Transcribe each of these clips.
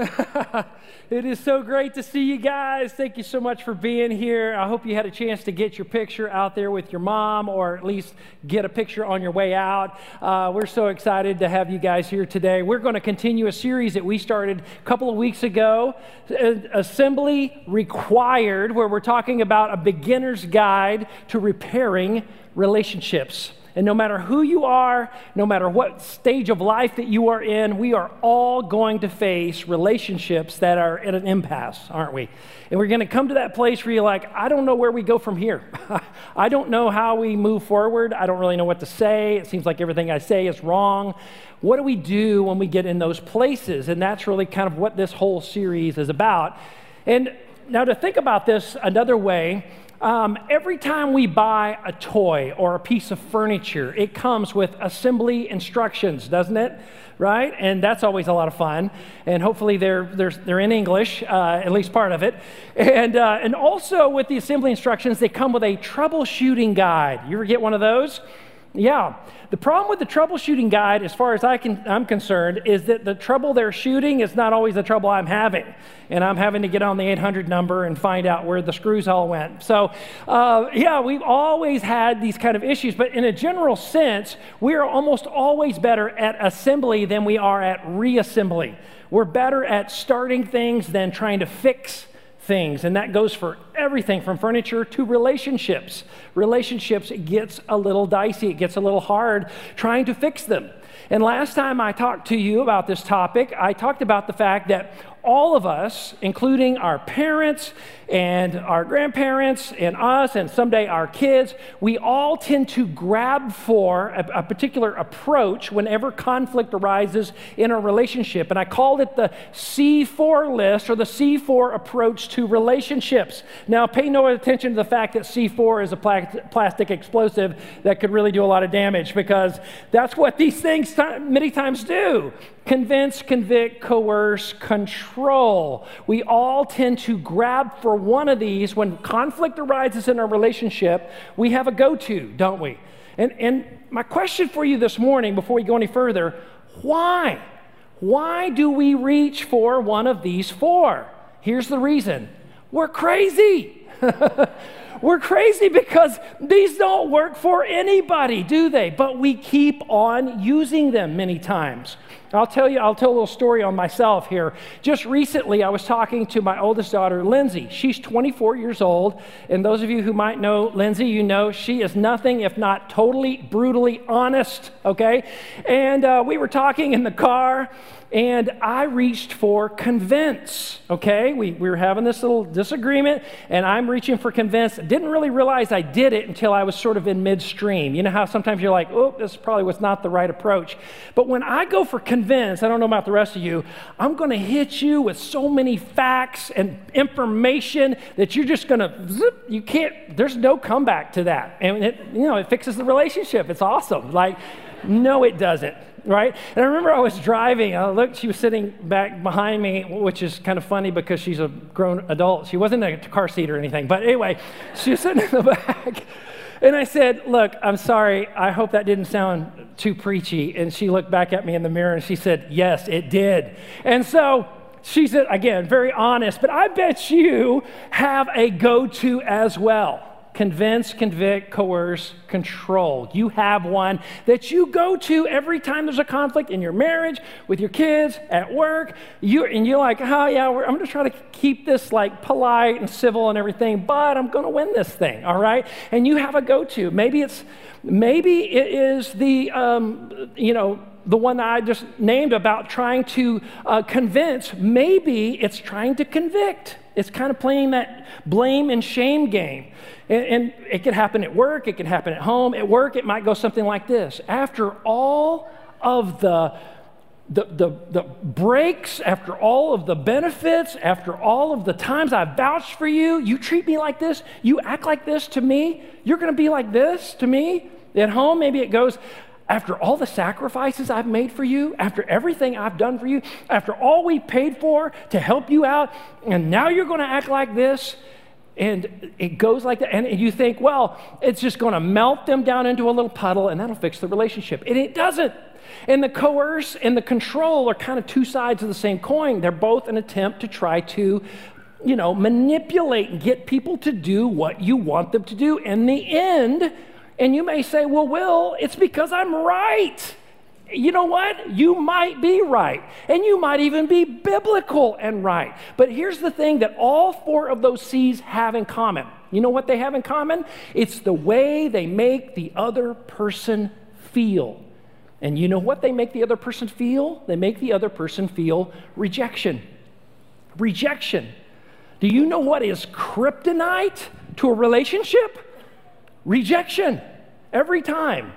it is so great to see you guys. Thank you so much for being here. I hope you had a chance to get your picture out there with your mom, or at least get a picture on your way out. Uh, we're so excited to have you guys here today. We're going to continue a series that we started a couple of weeks ago Assembly Required, where we're talking about a beginner's guide to repairing relationships. And no matter who you are, no matter what stage of life that you are in, we are all going to face relationships that are at an impasse, aren't we? And we're going to come to that place where you're like, I don't know where we go from here. I don't know how we move forward. I don't really know what to say. It seems like everything I say is wrong. What do we do when we get in those places? And that's really kind of what this whole series is about. And now to think about this another way, um, every time we buy a toy or a piece of furniture, it comes with assembly instructions, doesn't it? Right? And that's always a lot of fun. And hopefully they're, they're, they're in English, uh, at least part of it. And, uh, and also with the assembly instructions, they come with a troubleshooting guide. You ever get one of those? Yeah. The problem with the troubleshooting guide, as far as I can, I'm concerned, is that the trouble they're shooting is not always the trouble I'm having. And I'm having to get on the 800 number and find out where the screws all went. So, uh, yeah, we've always had these kind of issues. But in a general sense, we are almost always better at assembly than we are at reassembly. We're better at starting things than trying to fix things. And that goes for everything from furniture to relationships. Relationships, gets a little dicey, it gets a little hard trying to fix them. And last time I talked to you about this topic, I talked about the fact that all of us, including our parents and our grandparents and us and someday our kids, we all tend to grab for a, a, particular approach whenever conflict arises in a relationship. And I called it the C4 list or the C4 approach to relationships. Now, pay no attention to the fact that C4 is a plastic explosive that could really do a lot of damage because that's what these things many times do convince, convict, coerce, control. We all tend to grab for one of these when conflict arises in our relationship. We have a go to, don't we? And, and my question for you this morning, before we go any further, why? Why do we reach for one of these four? Here's the reason we're crazy. We're crazy because these don't work for anybody, do they? But we keep on using them many times. I'll tell you, I'll tell a little story on myself here. Just recently, I was talking to my oldest daughter, Lindsay. She's 24 years old. And those of you who might know Lindsay, you know she is nothing if not totally, brutally honest, okay? And uh, we were talking in the car, and I reached for convince, okay? We, we were having this little disagreement, and I'm reaching for convince. Didn't really realize I did it until I was sort of in midstream. You know how sometimes you're like, oh, this probably was not the right approach. But when I go for convince, I don't know about the rest of you, I'm going to hit you with so many facts and information that you're just going to zip. You can't, there's no comeback to that. And it, you know, it fixes the relationship. It's awesome. Like, no, it doesn't right? And I remember I was driving. I looked, she was sitting back behind me, which is kind of funny because she's a grown adult. She wasn't in a car seat or anything. But anyway, she was sitting in the back. And I said, Look, I'm sorry. I hope that didn't sound too preachy. And she looked back at me in the mirror and she said, Yes, it did. And so, she said, again, very honest, but I bet you have a go to as well convince, convict, coerce, control. You have one that you go to every time there's a conflict in your marriage, with your kids, at work. You, and you're like, oh, yeah, I'm going to try to keep this like polite and civil and everything, but I'm going to win this thing, all right? And you have a go to. Maybe it's, maybe it is the, um, you know, the one that I just named about trying to uh, convince, maybe it's trying to convict. It's kind of playing that blame and shame game. And, and it could happen at work, it could happen at home. At work, it might go something like this After all of the the, the, the breaks, after all of the benefits, after all of the times I vouched for you, you treat me like this, you act like this to me, you're going to be like this to me. At home, maybe it goes, after all the sacrifices I've made for you, after everything I've done for you, after all we paid for to help you out, and now you're going to act like this. And it goes like that. And you think, well, it's just going to melt them down into a little puddle and that'll fix the relationship. And it doesn't. And the coerce and the control are kind of two sides of the same coin. They're both an attempt to try to, you know, manipulate and get people to do what you want them to do. In the end, and you may say, well, Will, it's because I'm right. You know what? You might be right. And you might even be biblical and right. But here's the thing that all four of those C's have in common. You know what they have in common? It's the way they make the other person feel. And you know what they make the other person feel? They make the other person feel rejection. Rejection. Do you know what is kryptonite to a relationship? Rejection. Every time.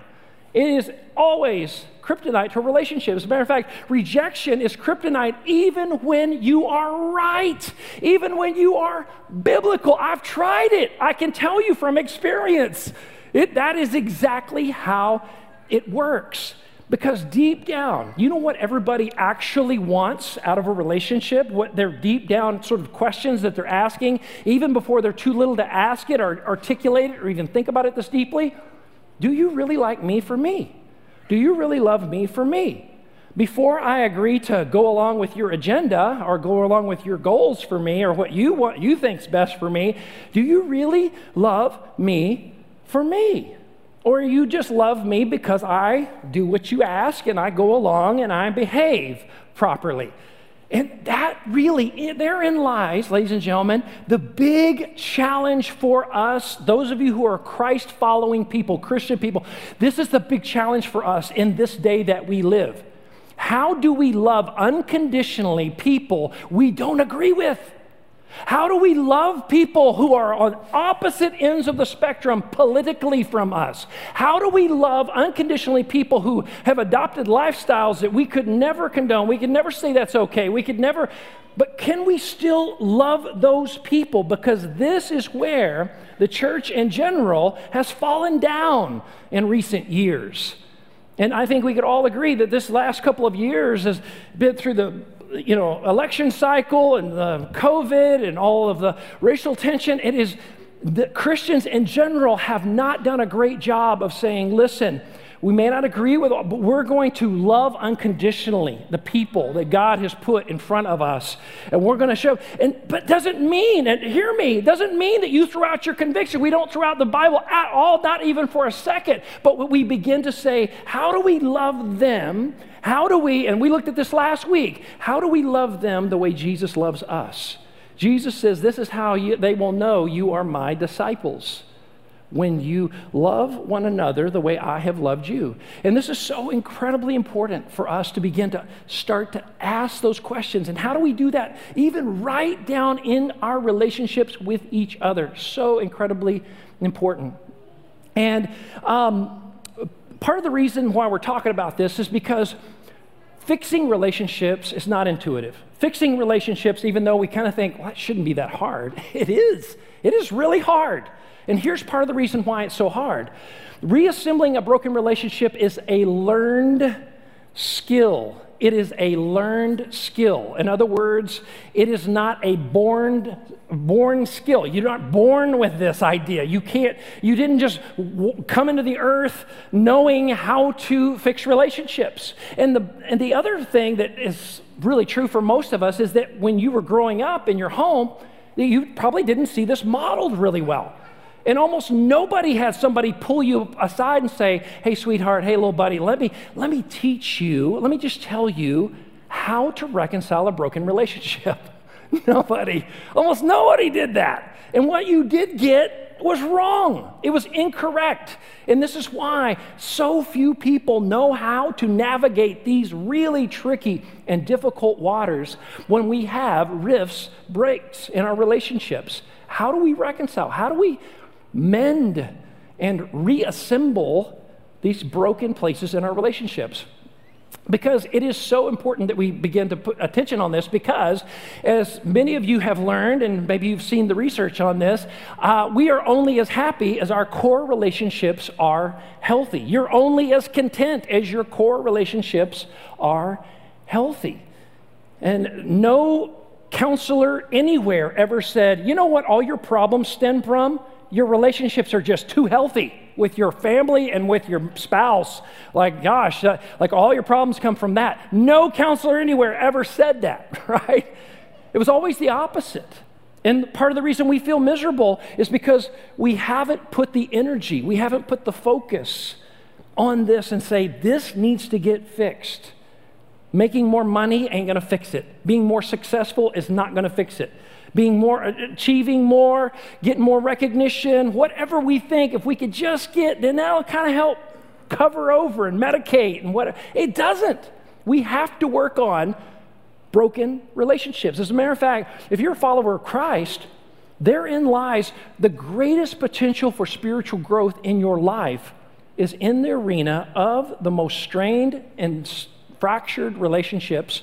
It is always kryptonite to relationships. As a matter of fact, rejection is kryptonite even when you are right, even when you are biblical. I've tried it. I can tell you from experience. It, that is exactly how it works. Because deep down, you know what everybody actually wants out of a relationship? What their deep down sort of questions that they're asking, even before they're too little to ask it or articulate it or even think about it this deeply? Do you really like me for me? Do you really love me for me? Before I agree to go along with your agenda or go along with your goals for me or what you want you think's best for me, do you really love me for me? Or you just love me because I do what you ask and I go along and I behave properly. And that really, therein lies, ladies and gentlemen, the big challenge for us, those of you who are Christ following people, Christian people. This is the big challenge for us in this day that we live. How do we love unconditionally people we don't agree with? How do we love people who are on opposite ends of the spectrum politically from us? How do we love unconditionally people who have adopted lifestyles that we could never condone? We could never say that's okay. We could never, but can we still love those people? Because this is where the church in general has fallen down in recent years. And I think we could all agree that this last couple of years has been through the you know, election cycle and the COVID and all of the racial tension, it is that Christians in general have not done a great job of saying, listen, we may not agree with, but we're going to love unconditionally the people that God has put in front of us, and we're going to show. And but doesn't mean, and hear me, doesn't mean that you throw out your conviction. We don't throw out the Bible at all, not even for a second. But we begin to say, how do we love them? How do we? And we looked at this last week. How do we love them the way Jesus loves us? Jesus says, "This is how you, they will know you are my disciples." When you love one another the way I have loved you. And this is so incredibly important for us to begin to start to ask those questions. And how do we do that? Even right down in our relationships with each other. So incredibly important. And um, part of the reason why we're talking about this is because fixing relationships is not intuitive. Fixing relationships, even though we kind of think, well, it shouldn't be that hard, it is. It is really hard. And here's part of the reason why it's so hard reassembling a broken relationship is a learned skill. It is a learned skill. In other words, it is not a born born skill. You're not born with this idea. You can't you didn't just w- come into the earth knowing how to fix relationships. And the and the other thing that is really true for most of us is that when you were growing up in your home, you probably didn't see this modeled really well. And almost nobody has somebody pull you aside and say, hey, sweetheart, hey, little buddy, let me, let me teach you, let me just tell you how to reconcile a broken relationship. nobody, almost nobody did that. And what you did get was wrong. It was incorrect. And this is why so few people know how to navigate these really tricky and difficult waters when we have rifts, breaks in our relationships. How do we reconcile? How do we mend and reassemble these broken places in our relationships. because it is so important that we begin to put attention on this because as many of you have learned and maybe you've seen the research on this uh, we are only as happy as our core relationships are healthy. You're only as content as your core relationships are healthy. And no counselor anywhere ever said you know what all your problems stem from your relationships are just too healthy with your family and with your spouse. Like, gosh, uh, like all your problems come from that. No counselor anywhere ever said that, right? It was always the opposite. And part of the reason we feel miserable is because we haven't put the energy, we haven't put the focus on this and say, this needs to get fixed. Making more money ain't gonna fix it. Being more successful is not gonna fix it being more, achieving more, getting more recognition, whatever we think, if we could just get, then that'll kind of help cover over and medicate and what. It doesn't. We have to work on broken relationships. As a matter of fact, if you're a follower of Christ, therein lies the greatest potential for spiritual growth in your life is in the arena of the most strained and fractured relationships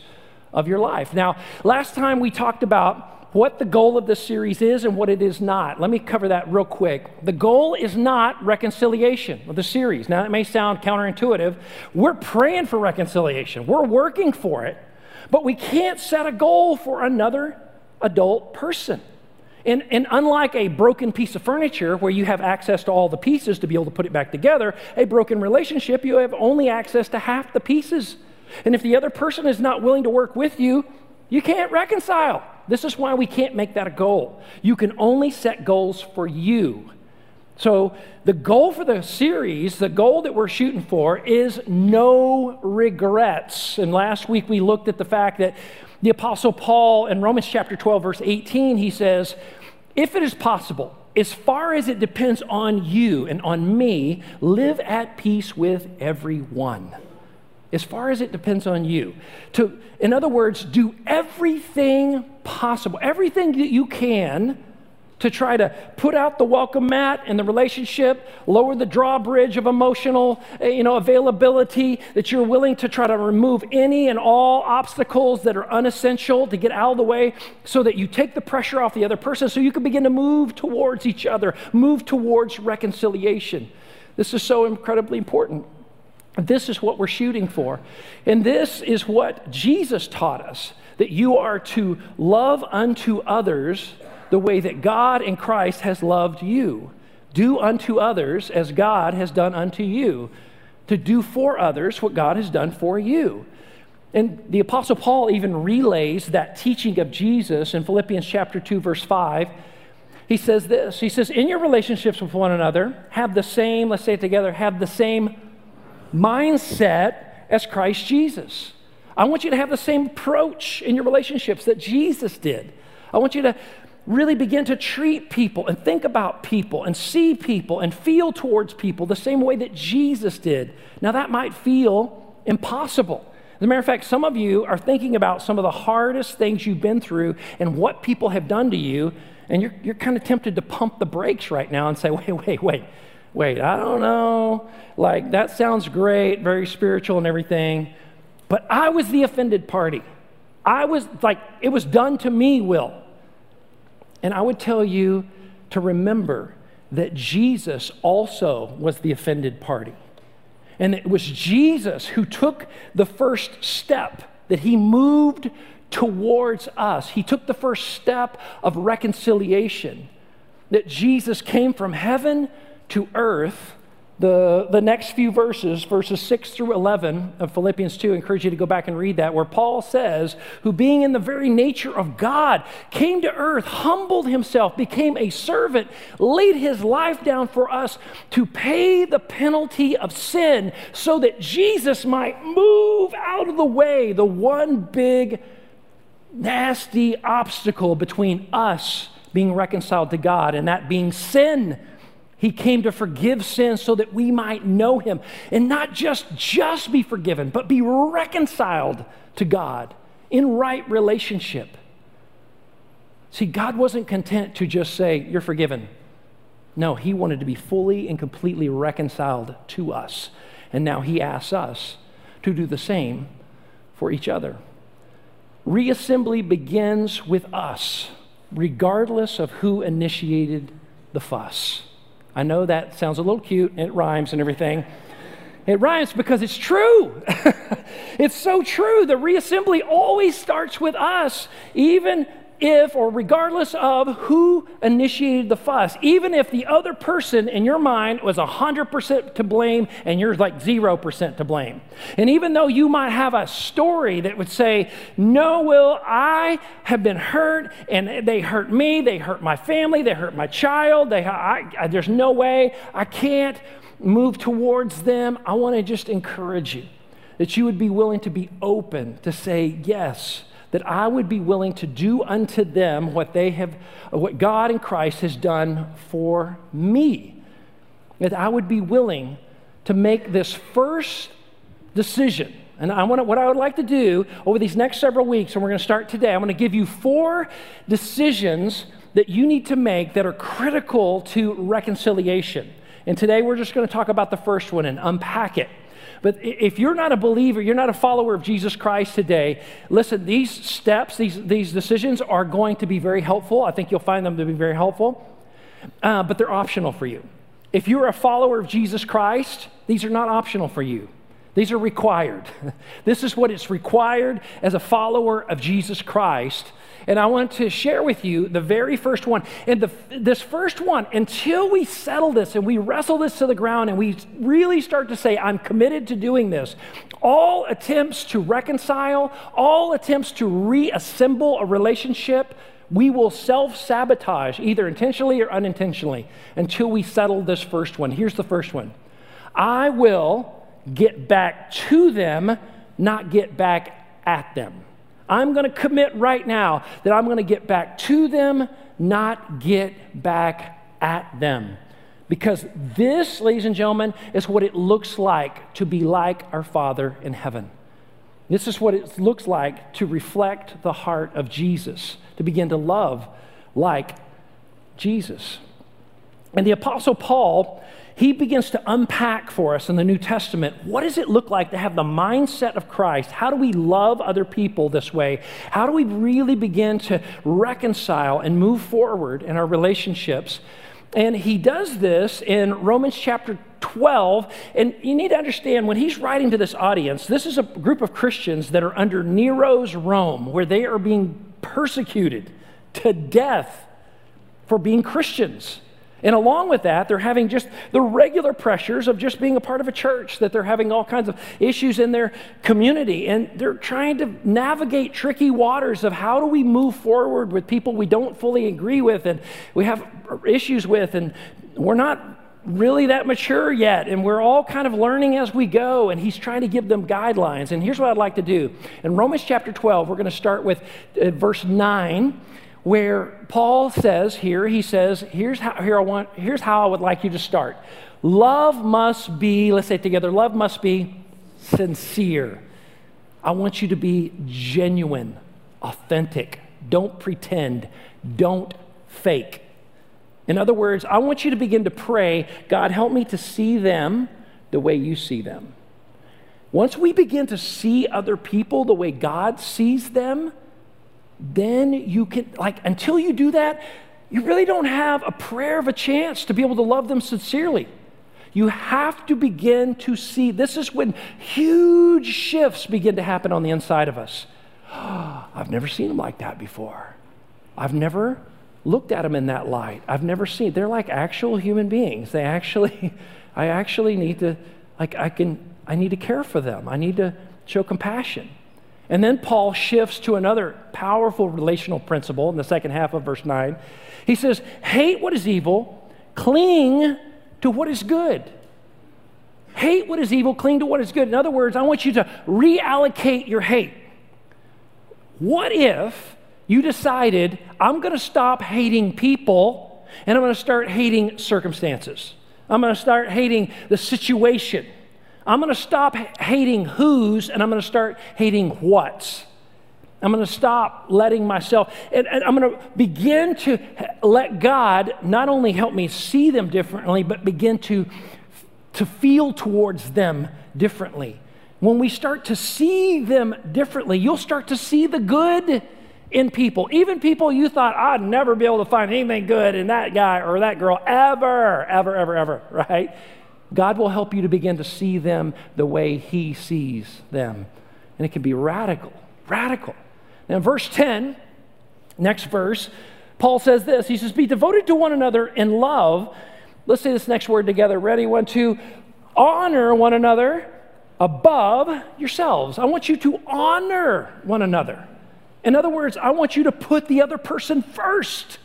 of your life. Now, last time we talked about what the goal of this series is and what it is not. Let me cover that real quick. The goal is not reconciliation of the series. Now, that may sound counterintuitive. We're praying for reconciliation, we're working for it, but we can't set a goal for another adult person. And, and, unlike a broken piece of furniture where you have access to all the pieces to be able to put it back together, a broken relationship, you have only access to half the pieces. And if the other person is not willing to work with you, you can't reconcile. This is why we can't make that a goal. You can only set goals for you. So, the goal for the series, the goal that we're shooting for, is no regrets. And last week we looked at the fact that the Apostle Paul in Romans chapter 12, verse 18, he says, If it is possible, as far as it depends on you and on me, live at peace with everyone as far as it depends on you. To, in other words, do everything possible, everything that you can to try to put out the welcome mat in the relationship, lower the drawbridge of emotional eh, you know, availability, that you're willing to try to remove any and all obstacles that are unessential to get out of the way so that you take the pressure off the other person so you can begin to move towards each other, move towards reconciliation. This is so incredibly important. This is what we're shooting for. And this is what Jesus taught us that you are to love unto others the way that God in Christ has loved you. Do unto others as God has done unto you. To do for others what God has done for you. And the Apostle Paul even relays that teaching of Jesus in Philippians chapter 2, verse 5. He says this He says, In your relationships with one another, have the same, let's say it together, have the same mindset as Christ Jesus. I want you to have the same approach in your relationships that Jesus did. I want you to really begin to treat people and think about people and see people and feel towards people the same way that Jesus did. Now, that might feel impossible. As a matter of fact, some of you are thinking about some of the hardest things you've been through and what people have done to you, and you're, you're kind of tempted to pump the brakes right now and say, wait, wait, wait wait, I don't know. Like, that sounds great, very spiritual and everything. But I was the offended party. I was like, it was done to me, Will. And I would tell you to remember that Jesus also was the offended party. And it was Jesus who took the first step, that he moved towards us. He took the first step of reconciliation, that Jesus came from heaven to earth. The, the next few verses, verses 6 through 11 of Philippians 2, I encourage you to go back and read that, where Paul says, Who being in the very nature of God, came to earth, humbled himself, became a servant, laid his life down for us to pay the penalty of sin, so that Jesus might move out of the way the one big, nasty obstacle between us being reconciled to God, and that being sin. He came to forgive sins so that we might know him and not just just be forgiven, but be reconciled to God in right relationship. See, God wasn't content to just say, You're forgiven. No, He wanted to be fully and completely reconciled to us. And now He asks us to do the same for each other. Reassembly begins with us, regardless of who initiated the fuss. I know that sounds a little cute and it rhymes and everything. It rhymes because it's true. it's so true. The reassembly always starts with us, even if or regardless of who initiated the fuss, even if the other person in your mind was 100% to blame and you're like 0% to blame. And even though you might have a story that would say, No, Will, I have been hurt and they hurt me, they hurt my family, they hurt my child, they, I, I, there's no way, I can't move towards them. I want to just encourage you that you would be willing to be open to say, Yes that I would be willing to do unto them what they have, what God in Christ has done for me. That I would be willing to make this first decision. And I want what I would like to do over these next several weeks, and we're going to start today, I'm going to give you four decisions that you need to make that are critical to reconciliation. And today we're just going to talk about the first one and unpack it. But if you're not a believer, you're not a follower of Jesus Christ today, listen, these steps, these, these decisions are going to be very helpful. I think you'll find them to be very helpful, uh, but they're optional for you. If you're a follower of Jesus Christ, these are not optional for you. These are required. this is what is required as a follower of Jesus Christ and I want to share with you the very first one. And the, this first one, until we settle this and we wrestle this to the ground and we really start to say, I'm committed to doing this, all attempts to reconcile, all attempts to reassemble a relationship, we will self sabotage, either intentionally or unintentionally, until we settle this first one. Here's the first one I will get back to them, not get back at them. I'm going to commit right now that I'm going to get back to them, not get back at them. Because this, ladies and gentlemen, is what it looks like to be like our Father in heaven. This is what it looks like to reflect the heart of Jesus, to begin to love like Jesus. And the Apostle Paul he begins to unpack for us in the New Testament what does it look like to have the mindset of Christ? How do we love other people this way? How do we really begin to reconcile and move forward in our relationships? And he does this in Romans chapter 12. And you need to understand when he's writing to this audience, this is a group of Christians that are under Nero's Rome, where they are being persecuted to death for being Christians. And along with that, they're having just the regular pressures of just being a part of a church, that they're having all kinds of issues in their community. And they're trying to navigate tricky waters of how do we move forward with people we don't fully agree with and we have issues with, and we're not really that mature yet, and we're all kind of learning as we go, and he's trying to give them guidelines. And here's what I'd like to do. In Romans chapter 12, we're going to start with uh, verse 9 where Paul says here, he says, here's how, here I want, here's how I would like you to start. Love must be, let's say it together, love must be sincere. I want you to be genuine, authentic. Don't pretend. Don't fake. In other words, I want you to begin to pray, God, help me to see them the way you see them. Once we begin to see other people the way God sees them, then you can, like, until you do that, you really don't have a prayer of a chance to be able to love them sincerely. You have to begin to see. This is when huge shifts begin to happen on the inside of us. I've never seen them like that before. I've never looked at them in that light. I've never seen. They're like actual human beings. They actually, I actually need to, like, I can, I need to care for them. I need to show compassion. And then Paul shifts to another powerful relational principle in the second half of verse 9. He says, Hate what is evil, cling to what is good. Hate what is evil, cling to what is good. In other words, I want you to reallocate your hate. What if you decided, I'm going to stop hating people and I'm going to start hating circumstances? I'm going to start hating the situation. I'm going to stop hating who's and I'm going to start hating what's. I'm going to stop letting myself, and, and, I'm going to begin to let God not only help me see them differently, but begin to, to feel towards them differently. when we start to see them differently, you'll start to see the good in people. Even people you thought, I'd never be able to find anything good in that guy or that girl ever, ever, ever, ever, right? God will help you to begin to see them the way He sees them. And it can be radical, radical. Now, verse 10, next verse, Paul says this He says, Be devoted to one another in love. Let's say this next word together. Ready? One, two. Honor one another above yourselves. I want you to honor one another. In other words, I want you to put the other person first,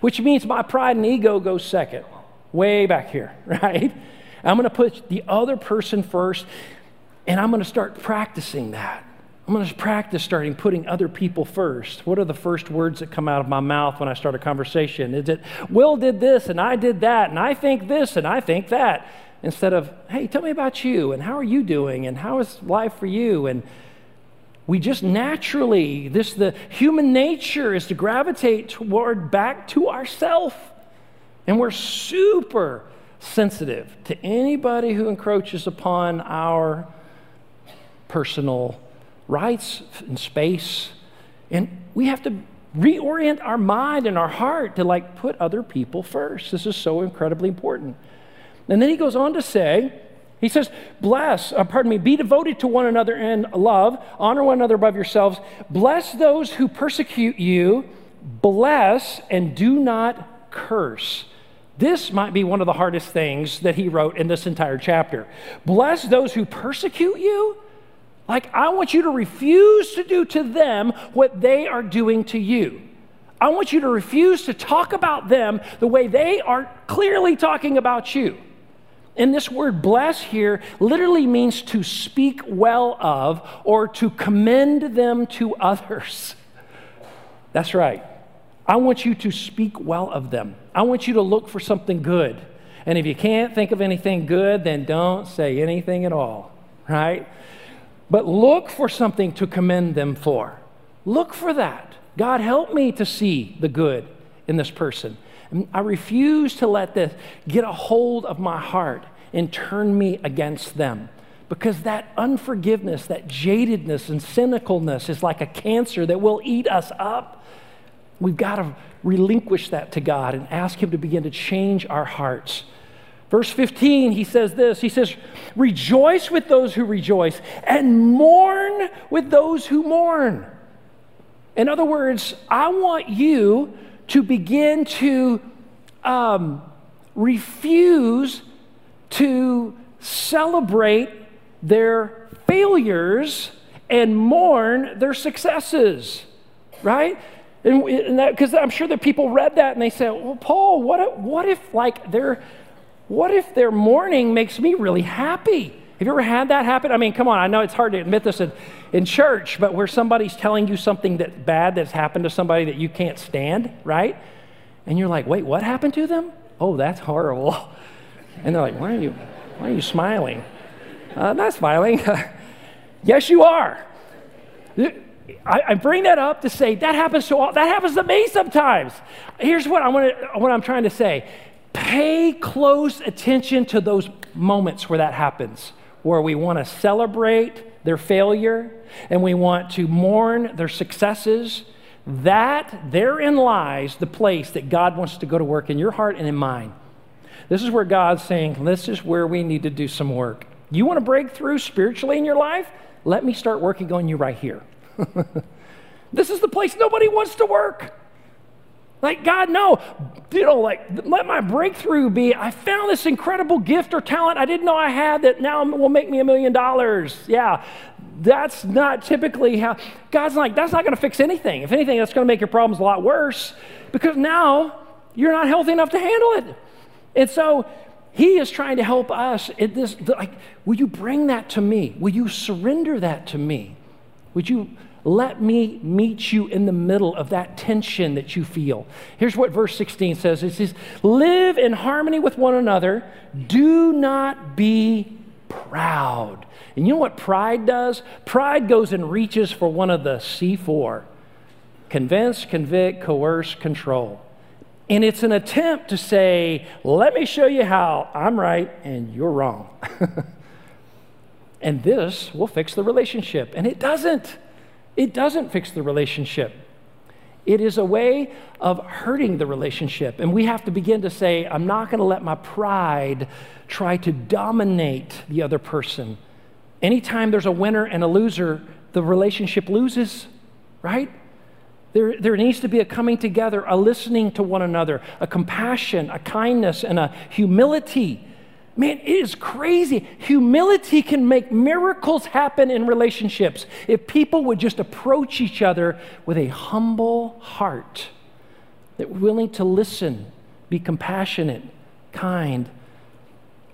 which means my pride and ego goes second, way back here, right? I'm going to put the other person first, and I'm going to start practicing that. I'm going to practice starting putting other people first. What are the first words that come out of my mouth when I start a conversation? Is it, Will did this, and I did that, and I think this, and I think that? instead of, hey, tell me about you and how are you doing and how is life for you? And we just naturally, this the human nature is to gravitate toward back to ourself. And we're super sensitive to anybody who encroaches upon our personal rights and space. And we have to reorient our mind and our heart to like put other people first. This is so incredibly important. And then he goes on to say, he says, Bless, uh, pardon me, be devoted to one another in love, honor one another above yourselves, bless those who persecute you, bless and do not curse. This might be one of the hardest things that he wrote in this entire chapter. Bless those who persecute you. Like, I want you to refuse to do to them what they are doing to you. I want you to refuse to talk about them the way they are clearly talking about you. And this word bless here literally means to speak well of or to commend them to others. That's right. I want you to speak well of them. I want you to look for something good. And if you can't think of anything good, then don't say anything at all, right? But look for something to commend them for. Look for that. God, help me to see the good in this person. I refuse to let this get a hold of my heart and turn me against them. Because that unforgiveness, that jadedness and cynicalness is like a cancer that will eat us up. We've got to relinquish that to God and ask Him to begin to change our hearts. Verse 15, he says this He says, Rejoice with those who rejoice and mourn with those who mourn. In other words, I want you to begin to um, refuse to celebrate their failures and mourn their successes, right? And because I'm sure that people read that and they say, "Well, Paul, what if, what if like their what if their mourning makes me really happy?" Have you ever had that happen? I mean, come on, I know it's hard to admit this in, in church, but where somebody's telling you something that bad that's happened to somebody that you can't stand, right? And you're like, wait, what happened to them? Oh, that's horrible. And they're like, why are you, why are you smiling? Uh, not smiling. yes, you are. I, I, bring that up to say that happens to all that happens to me sometimes. Here's what I want what I'm trying to say. Pay close attention to those moments where that happens where we want to celebrate their failure and we want to mourn their successes, that therein lies the place that God wants to go to work in your heart and in mine. This is where God's saying, this is where we need to do some work. You want to break through spiritually in your life? Let me start working on you right here. this is the place nobody wants to work. Like, God, no, you know, like, let my breakthrough be I found this incredible gift or talent I didn't know I had that now will make me a million dollars. Yeah, that's not typically how God's like, that's not going to fix anything. If anything, that's going to make your problems a lot worse because now you're not healthy enough to handle it. And so, he is trying to help us in this like will you bring that to me will you surrender that to me would you let me meet you in the middle of that tension that you feel. Here's what verse 16 says it says, Live in harmony with one another, do not be proud. And you know what pride does? Pride goes and reaches for one of the C4 convince, convict, coerce, control. And it's an attempt to say, let me show you how I'm right and you're wrong. and this will fix the relationship. And it doesn't. It doesn't fix the relationship. It is a way of hurting the relationship. And we have to begin to say, I'm not going to let my pride try to dominate the other person. Anytime there's a winner and a loser, the relationship loses, right? There, there needs to be a coming together, a listening to one another, a compassion, a kindness, and a humility. Man, it is crazy. Humility can make miracles happen in relationships if people would just approach each other with a humble heart, that willing to listen, be compassionate, kind,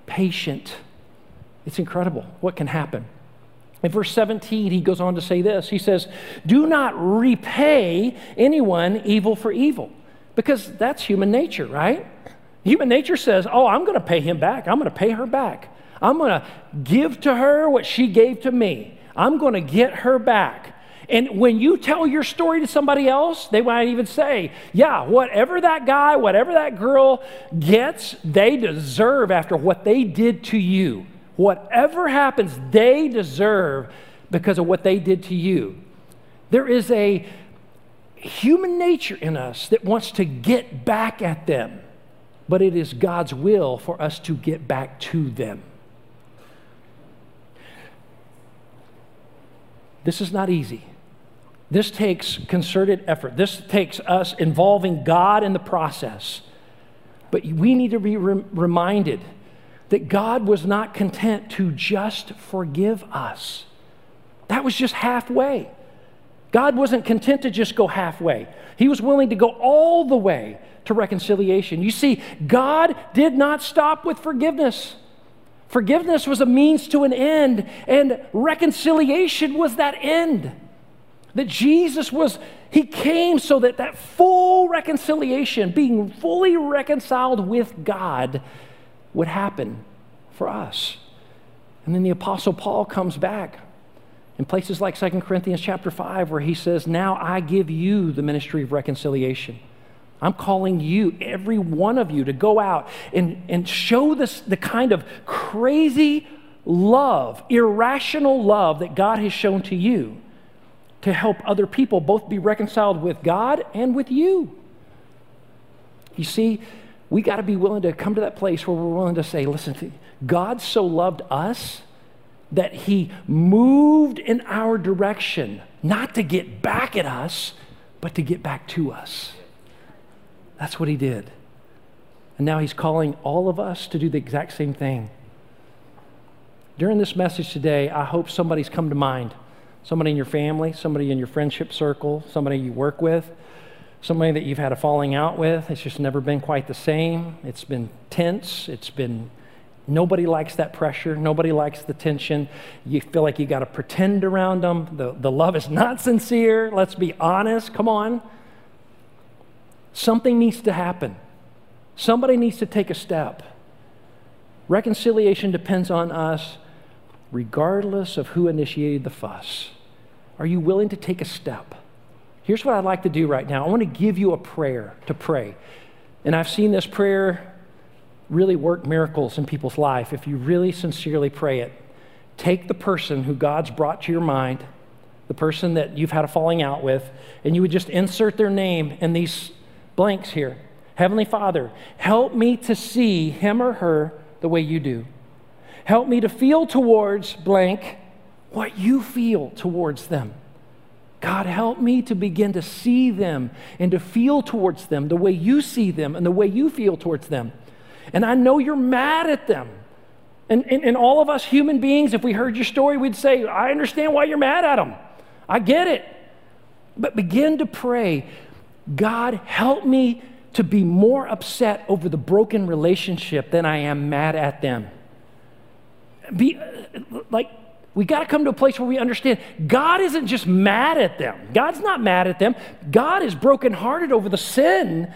patient. It's incredible what can happen. In verse 17, he goes on to say this He says, Do not repay anyone evil for evil, because that's human nature, right? Human nature says, Oh, I'm going to pay him back. I'm going to pay her back. I'm going to give to her what she gave to me. I'm going to get her back. And when you tell your story to somebody else, they might even say, Yeah, whatever that guy, whatever that girl gets, they deserve after what they did to you. Whatever happens, they deserve because of what they did to you. There is a human nature in us that wants to get back at them, but it is God's will for us to get back to them. This is not easy. This takes concerted effort. This takes us involving God in the process. But we need to be re- reminded that God was not content to just forgive us. That was just halfway. God wasn't content to just go halfway, He was willing to go all the way to reconciliation. You see, God did not stop with forgiveness. Forgiveness was a means to an end, and reconciliation was that end. That Jesus was, He came so that that full reconciliation, being fully reconciled with God, would happen for us. And then the apostle Paul comes back in places like 2 Corinthians chapter 5 where he says, "Now I give you the ministry of reconciliation." I'm calling you, every one of you, to go out and, and show this, the kind of crazy love, irrational love that God has shown to you to help other people both be reconciled with God and with you. You see, we got to be willing to come to that place where we're willing to say, listen, God so loved us that he moved in our direction, not to get back at us, but to get back to us. That's what he did. And now he's calling all of us to do the exact same thing. During this message today, I hope somebody's come to mind. Somebody in your family, somebody in your friendship circle, somebody you work with somebody that you've had a falling out with. It's just never been quite the same. It's been tense. It's been, nobody likes that pressure. Nobody likes the tension. You feel like you got to pretend around them. The, the love is not sincere. Let's be honest. Come on. Something needs to happen. Somebody needs to take a step. Reconciliation depends on us regardless of who initiated the fuss. Are you willing to take a step? Here's what I'd like to do right now I want to give you a prayer to pray. And I've seen this prayer really work miracles in people's life if you really sincerely pray it. Take the person who God's brought to your mind, the person that you've had a falling out with, and you would just insert their name in these blanks here. Heavenly Father, help me to see him or her the way you do. Help me to feel towards blank what you feel towards them. God, help me to begin to see them and to feel towards them the way you see them and the way you feel towards them. And I know you're mad at them. And, and, and, all of us human beings, if we heard your story, we'd say, I understand why you're mad at them. I get it. But begin to pray, God, help me to be more upset over the broken relationship than I am mad at them. Be uh, like, we got to come to a place where we understand God isn't just mad at them. God's not mad at them. God is brokenhearted over the sin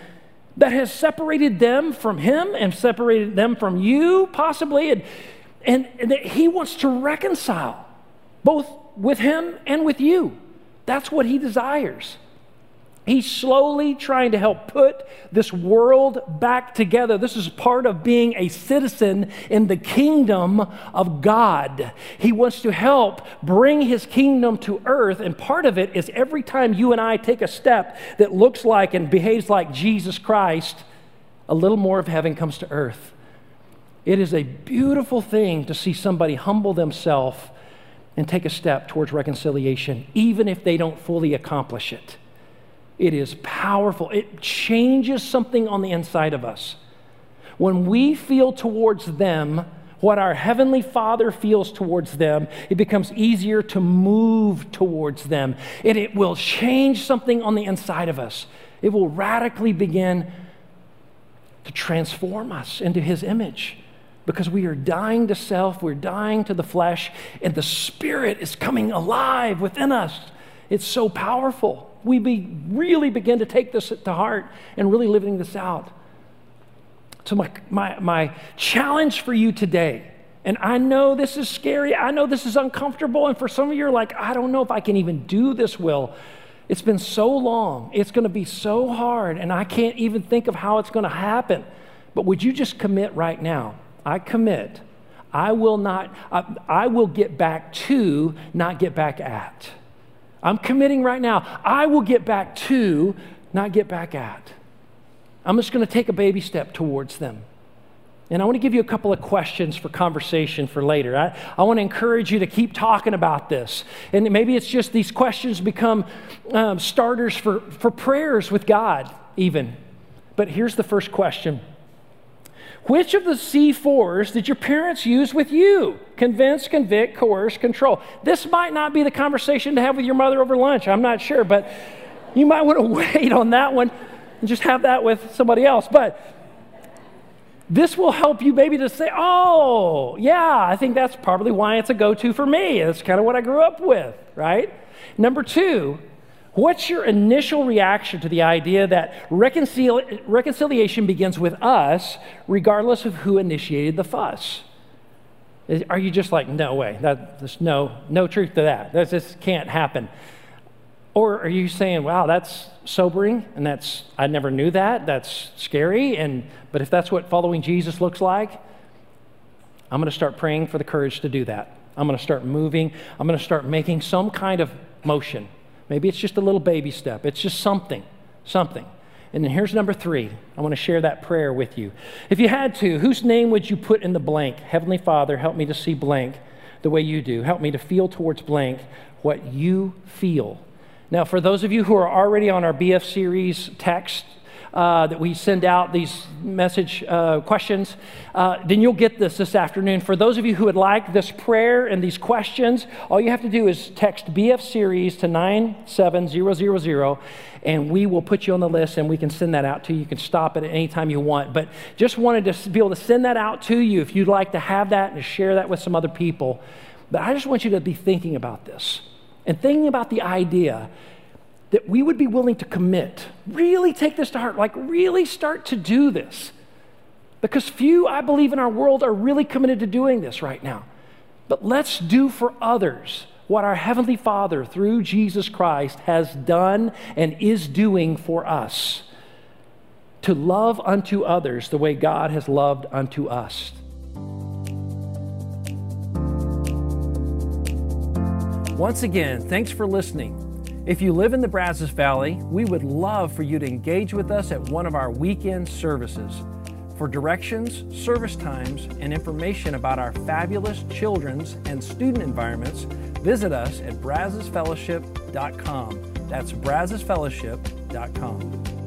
that has separated them from Him and separated them from you, possibly. And, and, and that He wants to reconcile both with Him and with you. That's what He desires. He's slowly trying to help put this world back together. This is part of being a citizen in the kingdom of God. He wants to help bring his kingdom to earth, and part of it is every time you and I take a step that looks like and behaves like Jesus Christ, a little more of heaven comes to earth. It is a beautiful thing to see somebody humble themselves and take a step towards reconciliation, even if they don't fully accomplish it. It is powerful. It changes something on the inside of us. When we feel towards them what our Heavenly Father feels towards them, it becomes easier to move towards them. And it will change something on the inside of us. It will radically begin to transform us into His image because we are dying to self, we're dying to the flesh, and the Spirit is coming alive within us. It's so powerful. We be, really begin to take this to heart and really living this out. So, my, my, my challenge for you today, and I know this is scary, I know this is uncomfortable, and for some of you, are like, I don't know if I can even do this, Will. It's been so long, it's gonna be so hard, and I can't even think of how it's gonna happen. But would you just commit right now? I commit. I will not, I, I will get back to, not get back at. I'm committing right now. I will get back to, not get back at. I'm just going to take a baby step towards them. And I want to give you a couple of questions for conversation for later. I, I want to encourage you to keep talking about this. And maybe it's just these questions become um, starters for, for prayers with God, even. But here's the first question which of the C4s did your parents use with you? Convince, convict, coerce, control. This might not be the conversation to have with your mother over lunch. I'm not sure, but you might want to wait on that one and just have that with somebody else. But this will help you maybe to say, oh, yeah, I think that's probably why it's a go to for me. It's kind of what I grew up with, right? Number two, What's your initial reaction to the idea that reconcili- reconciliation begins with us, regardless of who initiated the fuss? Are you just like, no way, that, there's no, no truth to that. That just can't happen. Or are you saying, wow, that's sobering and that's, I never knew that, that's scary, and, but if that's what following Jesus looks like, I'm going to start praying for the courage to do that. I'm going to start moving. I'm going to start making some kind of motion Maybe it's just a little baby step. It's just something, something. And then here's number three. I want to share that prayer with you. If you had to, whose name would you put in the blank? Heavenly Father, help me to see blank the way you do. Help me to feel towards blank what you feel. Now, for those of you who are already on our BF series text, uh, that we send out these message uh, questions, uh, then you'll get this this afternoon. For those of you who would like this prayer and these questions, all you have to do is text BF series to 97000 and we will put you on the list and we can send that out to you. You can stop it at any time you want. But just wanted to be able to send that out to you if you'd like to have that and share that with some other people. But I just want you to be thinking about this and thinking about the idea that we would be willing to commit, really take this to heart, like really start to do this. Because few, I believe, in our world are really committed to doing this right now. But let's do for others what our Heavenly Father, through Jesus Christ, has done and is doing for us to love unto others the way God has loved unto us. Once again, thanks for listening. If you live in the Brazos Valley, we would love for you to engage with us at one of our weekend services. For directions, service times, and information about our fabulous children's and student environments, visit us at brazosfellowship.com. That's brazosfellowship.com.